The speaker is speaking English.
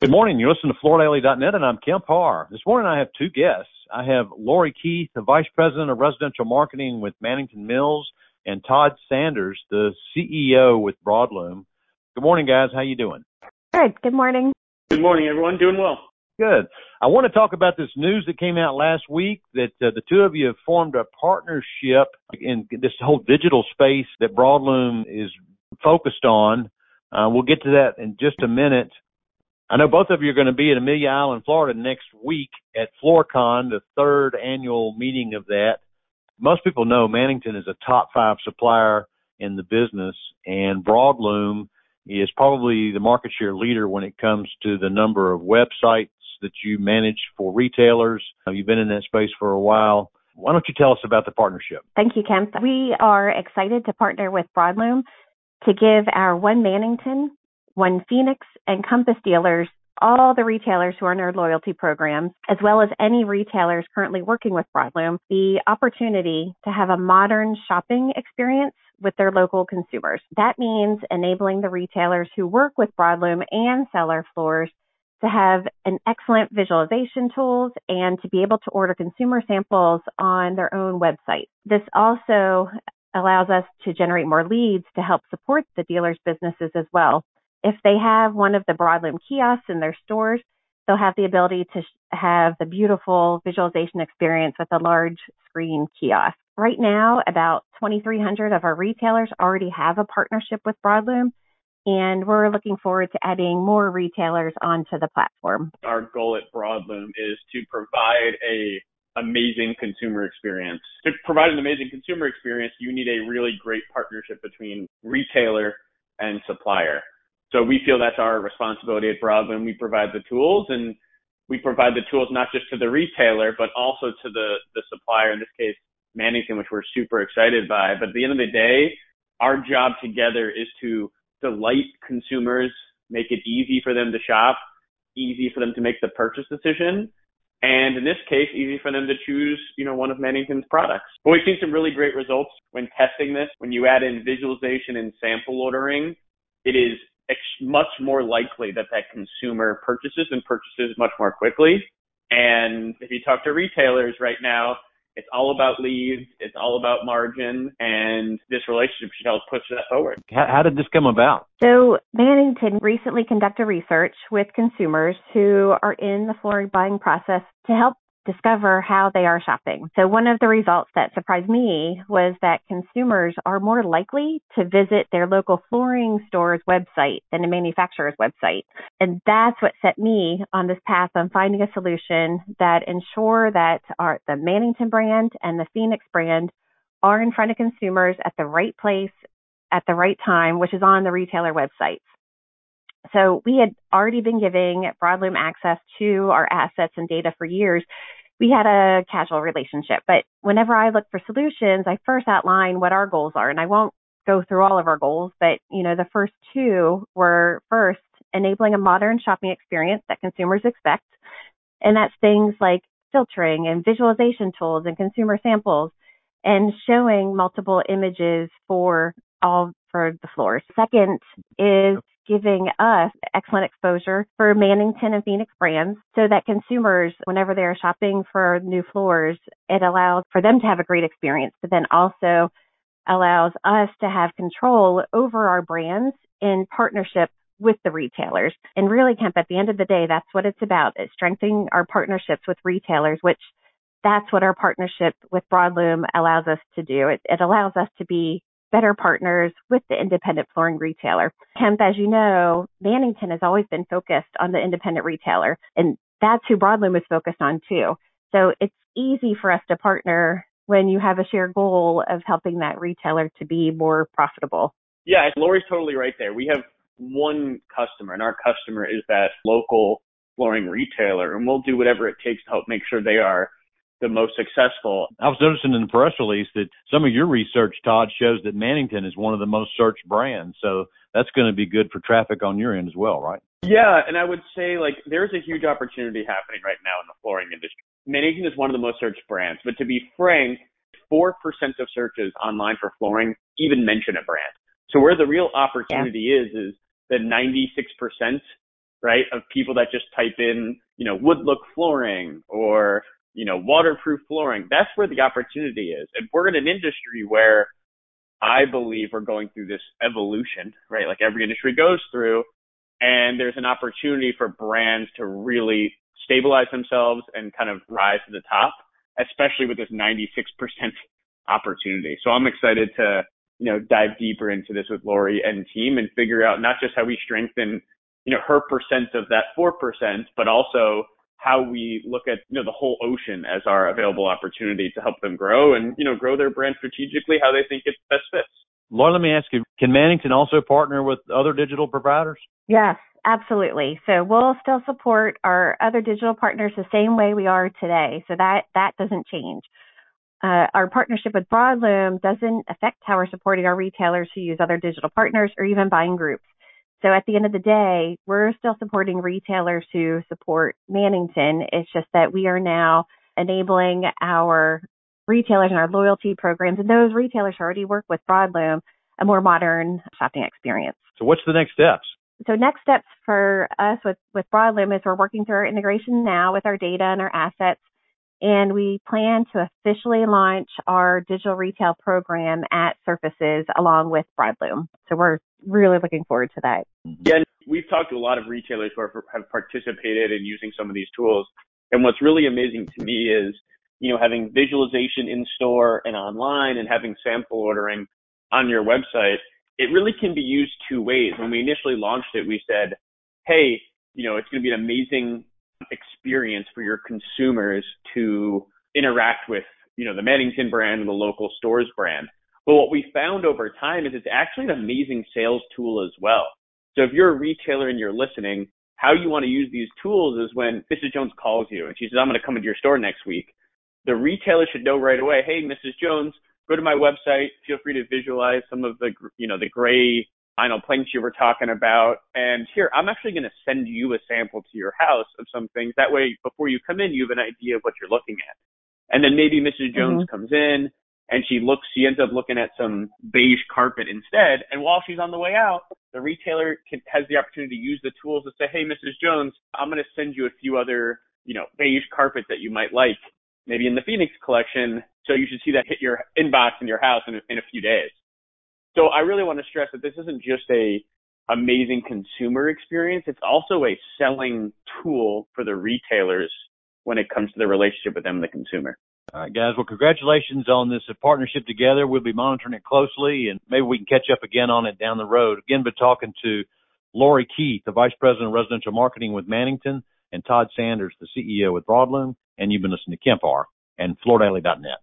Good morning. You're listening to FloorDaily.net, and I'm Kemp Harr. This morning I have two guests. I have Lori Keith, the Vice President of Residential Marketing with Mannington Mills, and Todd Saunders, the CEO with Broadlume. Good morning, guys. How you doing? Good. Good morning. Good morning, everyone. Doing well. Good. I want to talk about this news that came out last week that uh, the two of you have formed a partnership in this whole digital space that Broadlume is focused on. Uh, we'll get to that in just a minute. I know both of you are going to be in Amelia Island, Florida next week at FloorCon, the third annual meeting of that. Most people know Mannington is a top five supplier in the business and Broadlume is probably the market share leader when it comes to the number of websites that you manage for retailers. You've been in that space for a while. Why don't you tell us about the partnership? Thank you, Kemp. We are excited to partner with Broadlume to give our One Mannington one Phoenix and Compass dealers, all the retailers who are in our loyalty programs, as well as any retailers currently working with Broadlume, the opportunity to have a modern shopping experience with their local consumers. That means enabling the retailers who work with Broadlume and sell our floors to have an excellent visualization tools and to be able to order consumer samples on their own website. This also allows us to generate more leads to help support the dealers' businesses as well. If they have one of the Broadlume kiosks in their stores, they'll have the ability to have the beautiful visualization experience with a large screen kiosk. Right now, about 2,300 of our retailers already have a partnership with Broadlume, and we're looking forward to adding more retailers onto the platform. Our goal at Broadlume is to provide a amazing consumer experience. To provide an amazing consumer experience, you need a really great partnership between retailer and supplier. So we feel that's our responsibility at Broadlume. We provide the tools and we provide the tools not just to the retailer, but also to the, the supplier, in this case, Mannington, which we're super excited by. But at the end of the day, our job together is to delight consumers, make it easy for them to shop, easy for them to make the purchase decision. And in this case, easy for them to choose, you know, one of Mannington's products. But we've seen some really great results when testing this. When you add in visualization and sample ordering, it is much more likely that that consumer purchases and purchases much more quickly. And if you talk to retailers right now, it's all about leads. It's all about margin, and this relationship should help push that forward. How, how did this come about? So Mannington recently conducted research with consumers who are in the flooring buying process to help discover how they are shopping. So one of the results that surprised me was that consumers are more likely to visit their local flooring store's website than a manufacturer's website. And that's what set me on this path on finding a solution that ensure that our, the Mannington brand and the Phoenix brand are in front of consumers at the right place at the right time, which is on the retailer websites. So we had already been giving Broadlume access to our assets and data for years. We had a casual relationship, but whenever I look for solutions, I first outline what our goals are and I won't go through all of our goals, but you know, the first two were first enabling a modern shopping experience that consumers expect. And that's things like filtering and visualization tools and consumer samples and showing multiple images for all for the floors. Second is giving us excellent exposure for Mannington and Phoenix brands so that consumers, whenever they're shopping for new floors, it allows for them to have a great experience, but then also allows us to have control over our brands in partnership with the retailers. And really, Kemp, at the end of the day, that's what it's about, is strengthening our partnerships with retailers, which that's what our partnership with Broadlume allows us to do. It, it allows us to be better partners with the independent flooring retailer. Kemp, as you know, Mannington has always been focused on the independent retailer, and that's who Broadlume is focused on too. So it's easy for us to partner when you have a shared goal of helping that retailer to be more profitable. Yeah, Lori's totally right there. We have one customer, and our customer is that local flooring retailer, and we'll do whatever it takes to help make sure they are the most successful. I was noticing in the press release that some of your research, Todd, shows that Mannington is one of the most searched brands. So that's going to be good for traffic on your end as well, right? Yeah, and I would say like there's a huge opportunity happening right now in the flooring industry. Mannington is one of the most searched brands, but to be frank, 4% of searches online for flooring even mention a brand. So where the real opportunity yeah. is, is the 96% right? Of people that just type in, you know, wood look flooring or, you know, waterproof flooring. That's where the opportunity is. And we're in an industry where I believe we're going through this evolution, right? Like every industry goes through and there's an opportunity for brands to really stabilize themselves and kind of rise to the top, especially with this 96% opportunity. So I'm excited to, you know, dive deeper into this with Lori and team and figure out not just how we strengthen, you know, her percent of that 4%, but also how we look at, you know, the whole ocean as our available opportunity to help them grow and, you know, grow their brand strategically how they think it best fits. Laura, let me ask you, can Mannington also partner with other digital providers? Yes, absolutely. So we'll still support our other digital partners the same way we are today. So that that doesn't change. Uh, our partnership with Broadlume doesn't affect how we're supporting our retailers who use other digital partners or even buying groups. So at the end of the day, we're still supporting retailers who support Mannington. It's just that we are now enabling our retailers and our loyalty programs and those retailers who already work with Broadlume a more modern shopping experience. So what's the next steps? So next steps for us with, with Broadlume is we're working through our integration now with our data and our assets and we plan to officially launch our digital retail program at Surfaces along with Broadlume. So we're really looking forward to that. Yeah, we've talked to a lot of retailers who have participated in using some of these tools. And what's really amazing to me is, you know, having visualization in store and online and having sample ordering on your website, it really can be used two ways. When we initially launched it, we said, hey, you know, it's going to be an amazing experience for your consumers to interact with, you know, the Mannington brand and the local stores brand. But what we found over time is it's actually an amazing sales tool as well. So if you're a retailer and you're listening, how you want to use these tools is when Mrs. Jones calls you and she says, I'm going to come into your store next week. The retailer should know right away, hey, Mrs. Jones, go to my website. Feel free to visualize some of the, you know, the gray vinyl planks you were talking about. And here, I'm actually going to send you a sample to your house of some things. That way, before you come in, you have an idea of what you're looking at. And then maybe Mrs. Jones mm-hmm. comes in and she looks, she ends up looking at some beige carpet instead. And while she's on the way out, the retailer can, has the opportunity to use the tools to say, Hey, Mrs. Jones, I'm going to send you a few other, you know, beige carpet that you might like, maybe in the Phoenix collection. So you should see that hit your inbox in your house in in a few days. So I really want to stress that this isn't just a amazing consumer experience. It's also a selling tool for the retailers when it comes to the relationship with them and the consumer. All right, guys. Well, congratulations on this partnership together. We'll be monitoring it closely and maybe we can catch up again on it down the road. Again, been talking to Lori Keith, the Vice President of Residential Marketing with Mannington, and Todd Saunders, the CEO with Broadlume. And you've been listening to Kemp and FloorDaily.net.